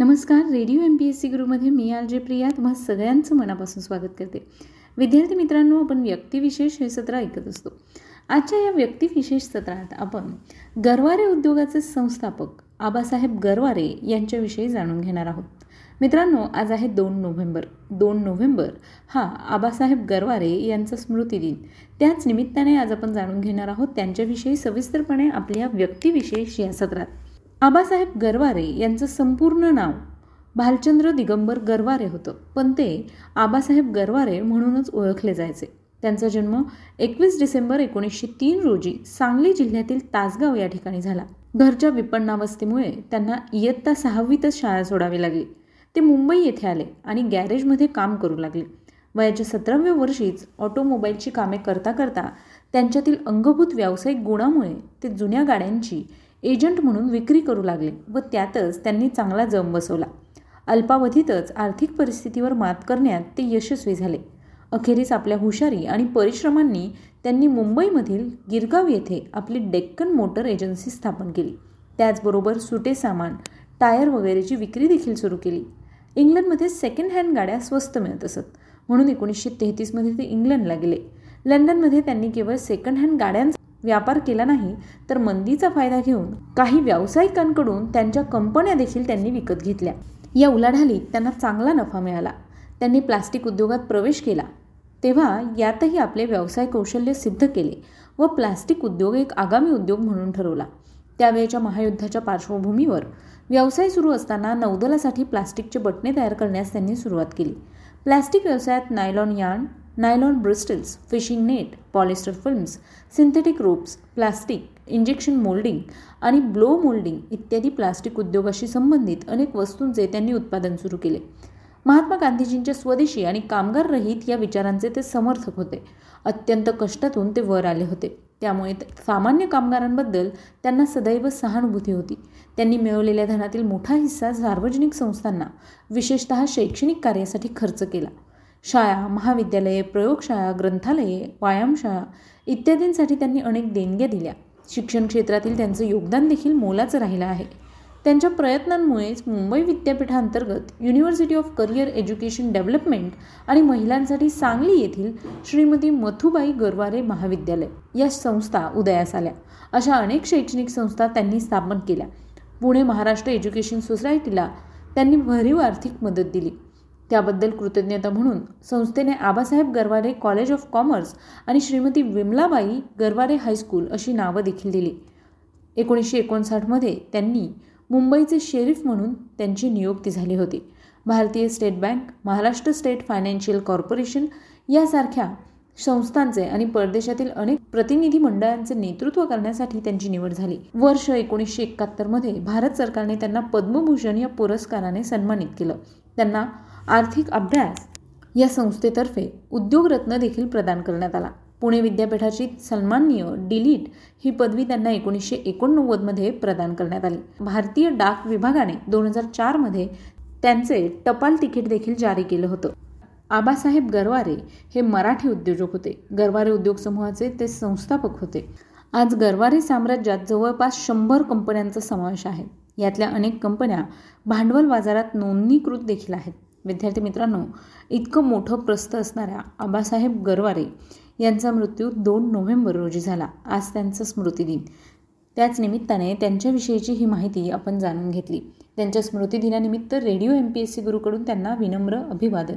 नमस्कार radio M P S C गुरुमध्ये मी R J Priya तुम्हा सगळ्यांचं मनापासून स्वागत करते. विद्यार्थी मित्रांनो आपण व्यक्तिविशेष हे सत्र ऐकत असतो. आजच्या या व्यक्तिविशेष सत्रात आपण गरवारे उद्योगाचे संस्थापक आबासाहेब गरवारे यांच्याविषयी जाणून घेणार आहोत. मित्रांनो आज आहे दोन नोव्हेंबर. दोन नोव्हेंबर हा आबासाहेब गरवारे यांचा स्मृतिदिन. त्याच निमित्ताने आज आपण जाणून घेणार आहोत त्यांच्याविषयी सविस्तरपणे आपल्या व्यक्तिविशेष या सत्रात. आबासाहेब गरवारे यांचं संपूर्ण नाव भालचंद्र दिगंबर गरवारे होतं. पण ते आबासाहेब गरवारे म्हणूनच ओळखले जायचे. त्यांचा जन्म एकवीस डिसेंबर एकोणीसशे तीन रोजी सांगली जिल्ह्यातील तासगाव या ठिकाणी झाला. घरच्या विपन्नावस्थेमुळे त्यांना इयत्ता सहावीतच शाळा सोडावी लागली. ते मुंबई येथे आले आणि गॅरेजमध्ये काम करू लागले. वयाच्या सतराव्या वर्षीच ऑटोमोबाईलची कामे करता करता त्यांच्यातील अंगभूत व्यावसायिक गुणामुळे ते जुन्या गाड्यांची एजंट म्हणून विक्री करू लागले व त्यातच त्यांनी चांगला जम बसवला. अल्पावधीतच आर्थिक परिस्थितीवर मात करण्यात ते यशस्वी झाले. अखेरीस आपल्या हुशारी आणि परिश्रमांनी त्यांनी मुंबईमधील गिरगाव येथे आपली डेक्कन मोटर एजन्सी स्थापन केली. त्याचबरोबर सुटे सामान टायर वगैरेची विक्री देखील सुरू केली. इंग्लंडमध्ये सेकंड हँड गाड्या स्वस्त मिळत असत. म्हणून एकोणीसशे तेहतीसमध्ये ते इंग्लंडला गेले. लंडनमध्ये त्यांनी केवळ सेकंड हँड गाड्यांचा व्यापार केला नाही तर मंदीचा फायदा घेऊन काही व्यावसायिकांकडून त्यांच्या कंपन्या देखील त्यांनी विकत घेतल्या. या उलाढालीत त्यांना चांगला नफा मिळाला. त्यांनी प्लास्टिक उद्योगात प्रवेश केला. तेव्हा यातही आपले व्यवसाय कौशल्य सिद्ध केले व प्लास्टिक उद्योग एक आगामी उद्योग म्हणून ठरवला. त्यावेळेच्या महायुद्धाच्या पार्श्वभूमीवर व्यवसाय सुरू असताना नौदलासाठी प्लास्टिकचे बटणे तयार करण्यास त्यांनी सुरुवात केली. प्लास्टिक व्यवसायात nylon yarn nylon bristles fishing net polyester films synthetic ropes plastic injection moulding आणि ब्लो मोल्डिंग इत्यादी प्लास्टिक उद्योगाशी संबंधित अनेक वस्तूंचे त्यांनी उत्पादन सुरू केले. महात्मा गांधीजींच्या स्वदेशी आणि कामगार रहित या विचारांचे ते समर्थक होते. अत्यंत कष्टातून ते वर आले होते. त्यामुळे सामान्य कामगारांबद्दल त्यांना सदैव सहानुभूती होती. त्यांनी मिळवलेल्या धनातील मोठा हिस्सा सार्वजनिक संस्थांना विशेषतः शैक्षणिक कार्यासाठी खर्च केला. शाळा महाविद्यालये प्रयोगशाळा ग्रंथालये व्यायामशाळा इत्यादींसाठी त्यांनी अनेक देणग्या दिल्या. शिक्षण क्षेत्रातील त्यांचं योगदान देखील मोलाचं राहिलं आहे. त्यांच्या प्रयत्नांमुळेच मुंबई विद्यापीठांतर्गत university of career education development आणि महिलांसाठी सांगली येथील श्रीमती मथुबाई गरवारे महाविद्यालय या संस्था उदयास आल्या. अशा अनेक शैक्षणिक संस्था त्यांनी स्थापन केल्या. पुणे महाराष्ट्र एज्युकेशन सोसायटीला त्यांनी भरीव आर्थिक मदत दिली. त्याबद्दल कृतज्ञता म्हणून संस्थेने Abasaheb Garware college of commerce आणि श्रीमती विमलाबाई गरवारे हायस्कूल अशी नावं देखील दिली. एकोणीसशे एकोणसाठमध्ये त्यांनी मुंबईचे शेरीफ म्हणून त्यांची नियुक्ती झाली होती. Bharatiya state bank Maharashtra state financial corporation यासारख्या संस्थांचे आणि परदेशातील अनेक प्रतिनिधी मंडळांचे नेतृत्व करण्यासाठी त्यांची निवड झाली. वर्ष एकोणीसशे एकाहत्तरमध्ये भारत सरकारने त्यांना पद्मभूषण या पुरस्काराने सन्मानित केलं. त्यांना आर्थिक अभ्यास या संस्थेतर्फे उद्योगरत्न देखील प्रदान करण्यात आला. पुणे विद्यापीठाची सन्माननीय डिलीट ही पदवी त्यांना एकोणीसशे एकोणनव्वदमध्ये प्रदान करण्यात आली. भारतीय डाक विभागाने दोन हजार चारमध्ये त्यांचे टपाल तिकीट देखील जारी केलं होतं. आबासाहेब गरवारे हे मराठी उद्योजक होते. गरवारे उद्योग समूहाचे ते संस्थापक होते. आज गरवारे साम्राज्यात जवळपास शंभर कंपन्यांचा समावेश आहे. यातल्या अनेक कंपन्या भांडवल बाजारात नोंदणीकृत देखील आहेत. विद्यार्थी मित्रांनो इतकं मोठं प्रस्थ असणाऱ्या आबासाहेब गरवारे यांचा मृत्यू दोन नोव्हेंबर रोजी झाला. आज त्यांचा स्मृतिदिन. त्याच निमित्ताने त्यांच्याविषयीची ही माहिती आपण जाणून घेतली. त्यांच्या स्मृतिदिनानिमित्त radio M P S C गुरुकडून त्यांना विनम्र अभिवादन.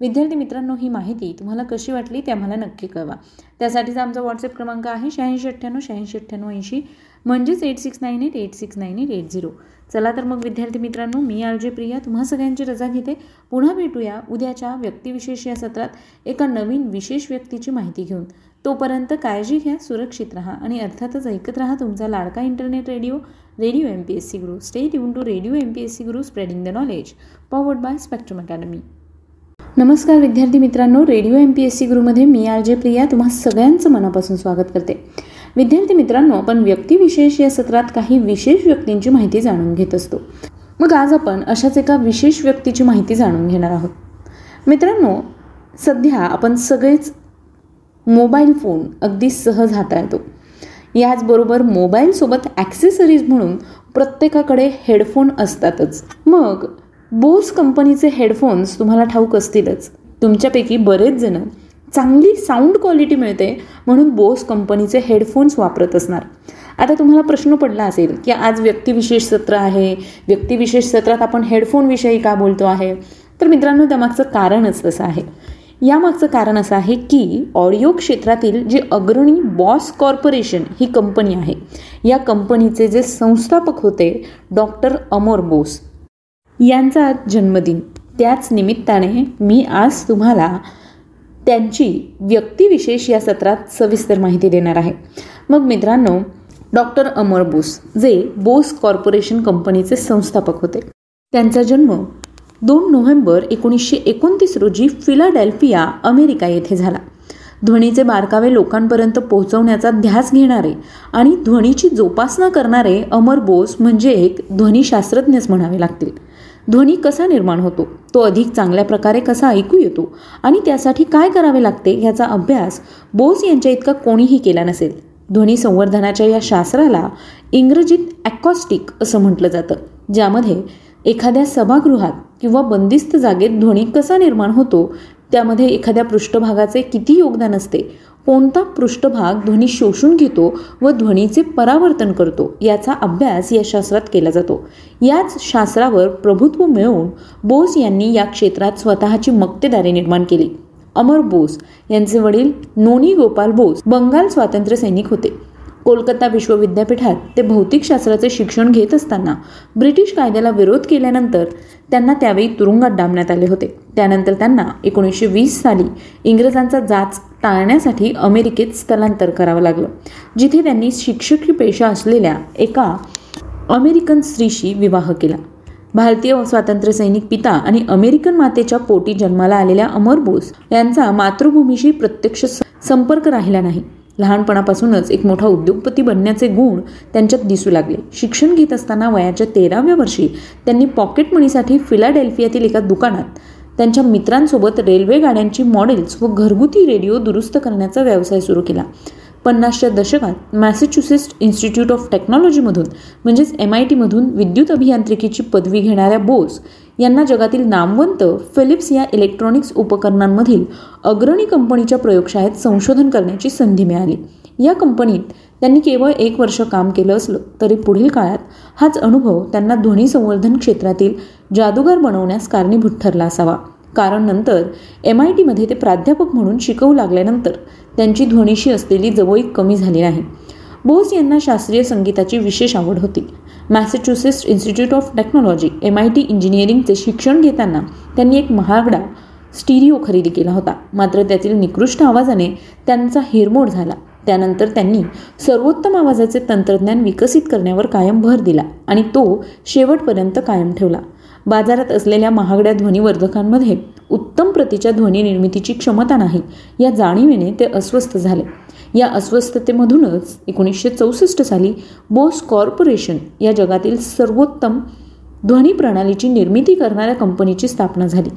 विद्यार्थी मित्रांनो ही माहिती तुम्हाला कशी वाटली ते आम्हाला नक्की कळवा. त्यासाठीचा आमचा व्हॉट्सअप क्रमांक आहे शहाऐंशी अठ्ठ्याण्णव शहाऐंशी अठ्ठ्याण्णव ऐंशी. म्हणजेच eight six nine eight eight six nine eight eight zero चला तर मग विद्यार्थी मित्रांनो मी आरजे प्रिया तुम्हा सगळ्यांची रजा घेते. पुन्हा भेटूया उद्याच्या व्यक्तिविशेष या सत्रात एका नवीन विशेष व्यक्तीची माहिती घेऊन. तोपर्यंत काळजी घ्या सुरक्षित राहा आणि अर्थातच ऐकत राहा तुमचा लाडका internet radio radio M P S C Guru stay tune to radio M P S C Guru spreading the knowledge powered by Spectrum Academy नमस्कार विद्यार्थी मित्रांनो radio M P S C गुरुमध्ये मी आर जे प्रिया तुम्हा सगळ्यांचं मनापासून स्वागत करते. विद्यार्थी मित्रांनो आपण व्यक्तिविशेष या सत्रात काही विशेष व्यक्तींची माहिती जाणून घेत असतो. मग आज आपण अशाच एका विशेष व्यक्तीची माहिती जाणून घेणार आहोत. मित्रांनो सध्या आपण सगळेच मोबाईल फोन अगदी सहज हाताळतो याचबरोबर मोबाईलसोबत ॲक्सेसरीज म्हणून प्रत्येकाकडे हेडफोन असतातच. मग बोस कंपनीचे हेडफोन्स तुम्हाला ठाऊक असतीलच. तुमच्यापैकी बरेच जण चांगली साऊंड क्वालिटी मिळते म्हणून बोस कंपनीचे हेडफोन्स वापरत असणार. आता तुम्हाला प्रश्न पडला असेल की आज व्यक्तिविशेष सत्र आहे. व्यक्तिविशेष सत्रात आपण हेडफोनविषयी का बोलतो आहे? तर मित्रांनो त्यामागचं कारणच तसं आहे. यामागचं कारण असं आहे की ऑडिओ क्षेत्रातील जी अग्रणी बॉस कॉर्पोरेशन ही कंपनी आहे या कंपनीचे जे संस्थापक होते डॉक्टर अमोर बोस. यांचा जन्मदिन. त्याच निमित्ताने मी आज तुम्हाला त्यांची व्यक्तिविशेष या सत्रात सविस्तर माहिती देणार आहे. मग मित्रांनो डॉक्टर अमर बोस जे बोस कॉर्पोरेशन कंपनीचे संस्थापक होते. त्यांचा जन्म दोन नोव्हेंबर एकोणीसशे एकोणतीस रोजी फिलाडेल्फिया अमेरिका येथे झाला. ध्वनीचे बारकावे लोकांपर्यंत पोहोचवण्याचा ध्यास घेणारे आणि ध्वनीची जोपासना करणारे अमर बोस म्हणजे एक ध्वनीशास्त्रज्ञच म्हणावे लागतील. ध्वनी कसा निर्माण होतो? तो अधिक चांगल्या प्रकारे कसा ऐकू येतो? आणि त्यासाठी काय करावे लागते याचा अभ्यास बोस यांच्या इतका कोणीही केला नसेल. ध्वनी संवर्धनाच्या या शास्त्राला इंग्रजीत ॲकॉस्टिक असं म्हटलं जातं ज्यामध्ये एखाद्या सभागृहात किंवा बंदिस्त जागेत ध्वनी कसा निर्माण होतो? त्यामध्ये एखाद्या पृष्ठभागाचे किती योगदान असते? कोणता पृष्ठभाग ध्वनी शोषून घेतो व ध्वनीचे परावर्तन करतो याचा अभ्यास या शास्त्रात केला जातो. याच शास्त्रावर प्रभुत्व मिळवून बोस यांनी या क्षेत्रात स्वतःची मक्तेदारी निर्माण केली. अमर बोस यांचे वडील नोनी गोपाल बोस बंगाल स्वातंत्र्य सैनिक होते. कोलकाता विश्वविद्यापीठात ते भौतिकशास्त्राचे शिक्षण घेत असताना ब्रिटिश कायद्याला विरोध केल्यानंतर त्यांना त्यावेळी तुरुंगात डांबण्यात आले होते. त्यानंतर त्यांना एकोणीसशे वीस साली इंग्रजांचा जाच टाळण्यासाठी अमेरिकेत स्थलांतर करावं लागलं. जिथे त्यांनी शिक्षकी पेशा असलेल्या एका अमेरिकन स्त्रीशी विवाह केला. भारतीय स्वातंत्र्य सैनिक पिता आणि अमेरिकन मातेच्या पोटी जन्माला आलेल्या अमर बोस यांचा मातृभूमीशी प्रत्यक्ष संपर्क राहिला नाही. लहानपणापासूनच एक मोठा उद्योगपती बनण्याचे गुण त्यांच्यात दिसू लागले. शिक्षण घेत असताना वयाच्या तेराव्या वर्षी त्यांनी पॉकेट मनीसाठी फिलाडेल्फियातील एका दुकानात त्यांच्या मित्रांसोबत रेल्वे गाड्यांची मॉडेल्स व घरगुती रेडिओ दुरुस्त करण्याचा व्यवसाय सुरू केला. पन्नासच्या दशकात मॅसेच्युसेट्स इन्स्टिट्यूट ऑफ टेक्नॉलॉजीमधून म्हणजेच एम आय टीमधून विद्युत अभियांत्रिकीची पदवी घेणाऱ्या बोस यांना जगातील नामवंत फिलिप्स या इलेक्ट्रॉनिक्स उपकरणांमधील अग्रणी कंपनीच्या प्रयोगशाळेत संशोधन करण्याची संधी मिळाली. या कंपनीत त्यांनी केवळ एक वर्ष काम केलं असलं तरी पुढील काळात हाच अनुभव त्यांना ध्वनी संवर्धन क्षेत्रातील जादूगार बनवण्यास कारणीभूत ठरला असावा. कारण नंतर एम आय टीमध्ये ते प्राध्यापक म्हणून शिकवू लागल्यानंतर त्यांची ध्वनीशी असलेली जवळीक कमी झाली नाही. बोस यांना शास्त्रीय संगीताची विशेष आवड होती. Massachusetts Institute of Technology M I T इंजिनिअरिंगचे शिक्षण घेताना त्यांनी एक महागडा स्टिरिओ खरेदी केला होता. मात्र त्यातील निकृष्ट आवाजाने त्यांचा हिरमोड झाला. त्यानंतर त्यांनी सर्वोत्तम आवाजाचे तंत्रज्ञान विकसित करण्यावर कायम भर दिला आणि तो शेवटपर्यंत कायम ठेवला. बाजारात असलेल्या महागड्या ध्वनिवर्धकांमध्ये उत्तम प्रतीच्या ध्वनी निर्मितीची क्षमता नाही या जाणीवेने ते अस्वस्थ झाले. या अस्वस्थतेमधूनच एकोणीसशे चौसष्ट साली बोस कॉर्पोरेशन या जगातील सर्वोत्तम ध्वनी प्रणालीची निर्मिती करणाऱ्या कंपनीची स्थापना झाली.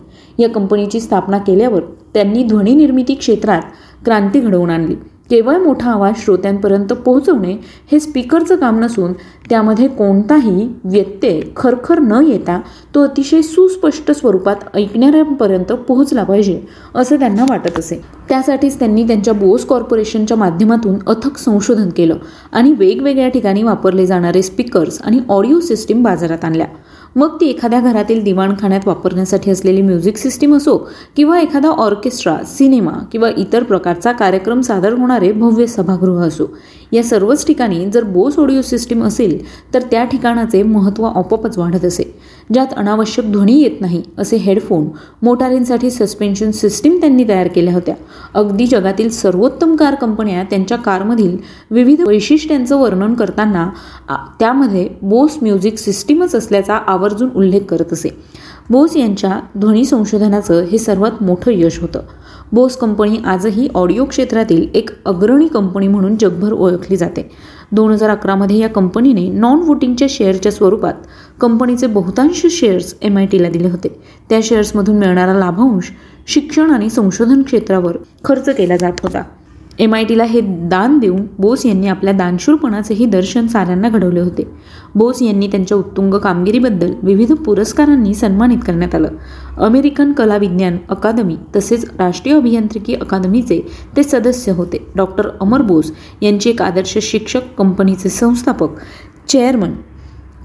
या कंपनीची स्थापना केल्यावर त्यांनी ध्वनी निर्मिती क्षेत्रात क्रांती घडवून आणली. केवळ मोठा आवाज श्रोत्यांपर्यंत पोहोचवणे हे स्पीकरचं काम नसून त्यामध्ये कोणताही व्यत्यय खरखर न येता तो अतिशय सुस्पष्ट स्वरूपात ऐकणाऱ्यांपर्यंत पोहोचला पाहिजे असं त्यांना वाटत असे. त्यासाठीच त्यांनी त्यांच्या बोस कॉर्पोरेशनच्या माध्यमातून अथक संशोधन केलं आणि वेगवेगळ्या ठिकाणी वापरले जाणारे स्पीकर्स आणि ऑडिओ सिस्टीम बाजारात आणल्या. मग ती एखाद्या घरातील दिवाणखान्यात वापरण्यासाठी असलेली म्युझिक सिस्टीम असो किंवा एखादा ऑर्केस्ट्रा सिनेमा किंवा इतर प्रकारचा कार्यक्रम सादर होणारे भव्य सभागृह असो. या सर्वच ठिकाणी जर बोस ऑडिओ सिस्टीम असेल तर त्या ठिकाणाचे महत्त्व आपोआपच वाढत असे. ज्यात अनावश्यक ध्वनी येत नाही असे हेडफोन मोटारींसाठी सस्पेन्शन सिस्टीम त्यांनी तयार केल्या होत्या. अगदी जगातील सर्वोत्तम कार कंपन्या त्यांच्या कारमधील विविध वैशिष्ट्यांचं वर्णन करताना त्यामध्ये बोस म्युझिक सिस्टीमच असल्याचा आवर्जून उल्लेख करत असे. बोस यांच्या ध्वनी संशोधनाचं हे सर्वात मोठं यश होतं. बोस कंपनी आजही ऑडिओ क्षेत्रातील एक अग्रणी कंपनी म्हणून जगभर ओळखली जाते. दोन हजार अकरामध्ये या कंपनीने नॉन वोटिंगच्या शेअरच्या स्वरूपात कंपनीचे बहुतांश शेअर्स एम आय टीला दिले होते. त्या शेअर्समधून मिळणारा लाभांश शिक्षण आणि संशोधन क्षेत्रावर खर्च केला जात होता. एम आय टीला हे दान देऊन बोस यांनी आपल्या दानशूरपणाचेही दर्शन साऱ्यांना घडवले होते. बोस यांनी त्यांच्या उत्तुंग कामगिरीबद्दल विविध पुरस्कारांनी सन्मानित करण्यात आलं. अमेरिकन कला विज्ञान अकादमी तसेच राष्ट्रीय अभियांत्रिकी अकादमीचे ते सदस्य होते. डॉक्टर अमर बोस यांचे एक आदर्श शिक्षक कंपनीचे संस्थापक चेअरमन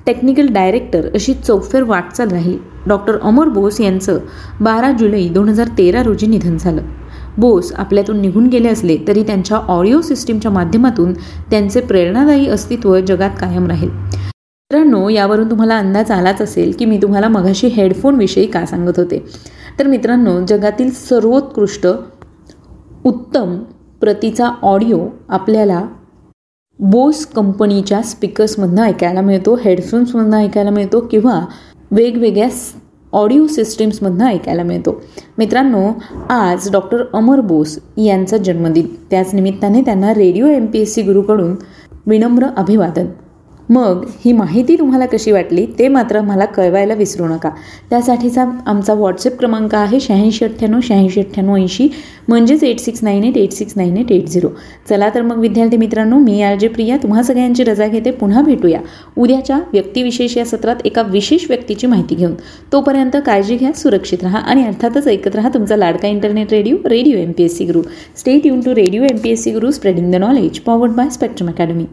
टेक्निकल डायरेक्टर अशी चौफेर वाटचाल राहिली. डॉक्टर अमर बोस यांचं बारा जुलै दोन हजार तेरा रोजी निधन झालं. बोस आपल्यातून निघून गेले असले तरी त्यांच्या ऑडिओ सिस्टीमच्या माध्यमातून त्यांचे प्रेरणादायी अस्तित्व जगात कायम राहील. मित्रांनो यावरून तुम्हाला अंदाज आलाच असेल की मी तुम्हाला मघाशी हेडफोनविषयी का सांगत होते? तर मित्रांनो जगातील सर्वोत्कृष्ट उत्तम प्रतीचा ऑडिओ आपल्याला बोस कंपनीच्या स्पीकर्समधनं ऐकायला मिळतो हेडफोन्समधनं ऐकायला मिळतो किंवा वेगवेगळ्या ऑडिओ सिस्टीम्समधनं ऐकायला मिळतो. मित्रांनो आज डॉक्टर अमर बोस यांचा जन्मदिन. त्याच निमित्ताने त्यांना radio M P S C गुरुकडून विनम्र अभिवादन. मग ही माहिती तुम्हाला कशी वाटली ते मात्र मला कळवायला विसरू नका. त्यासाठीचा आमचा व्हॉट्सअप क्रमांक आहे शहाऐंशी अठ्ठ्याण्णव शहाऐंशी अठ्ठ्याण्णव ऐंशी म्हणजेच eight six nine eight eight six nine eight eight zero चला तर मग विद्यार्थी मित्रांनो मी आर जे प्रिया तुम्हा सगळ्यांची रजा घेते. पुन्हा भेटूया. उद्याच्या व्यक्तिविशेष या सत्रात एका विशेष व्यक्तीची माहिती घेऊन. तोपर्यंत काळजी घ्या सुरक्षित राहा आणि अर्थातच ऐकत राहा तुमचा लाडका internet radio radio M P S C Guru stay युन to radio M P S C Guru spreading the knowledge powered by Spectrum Academy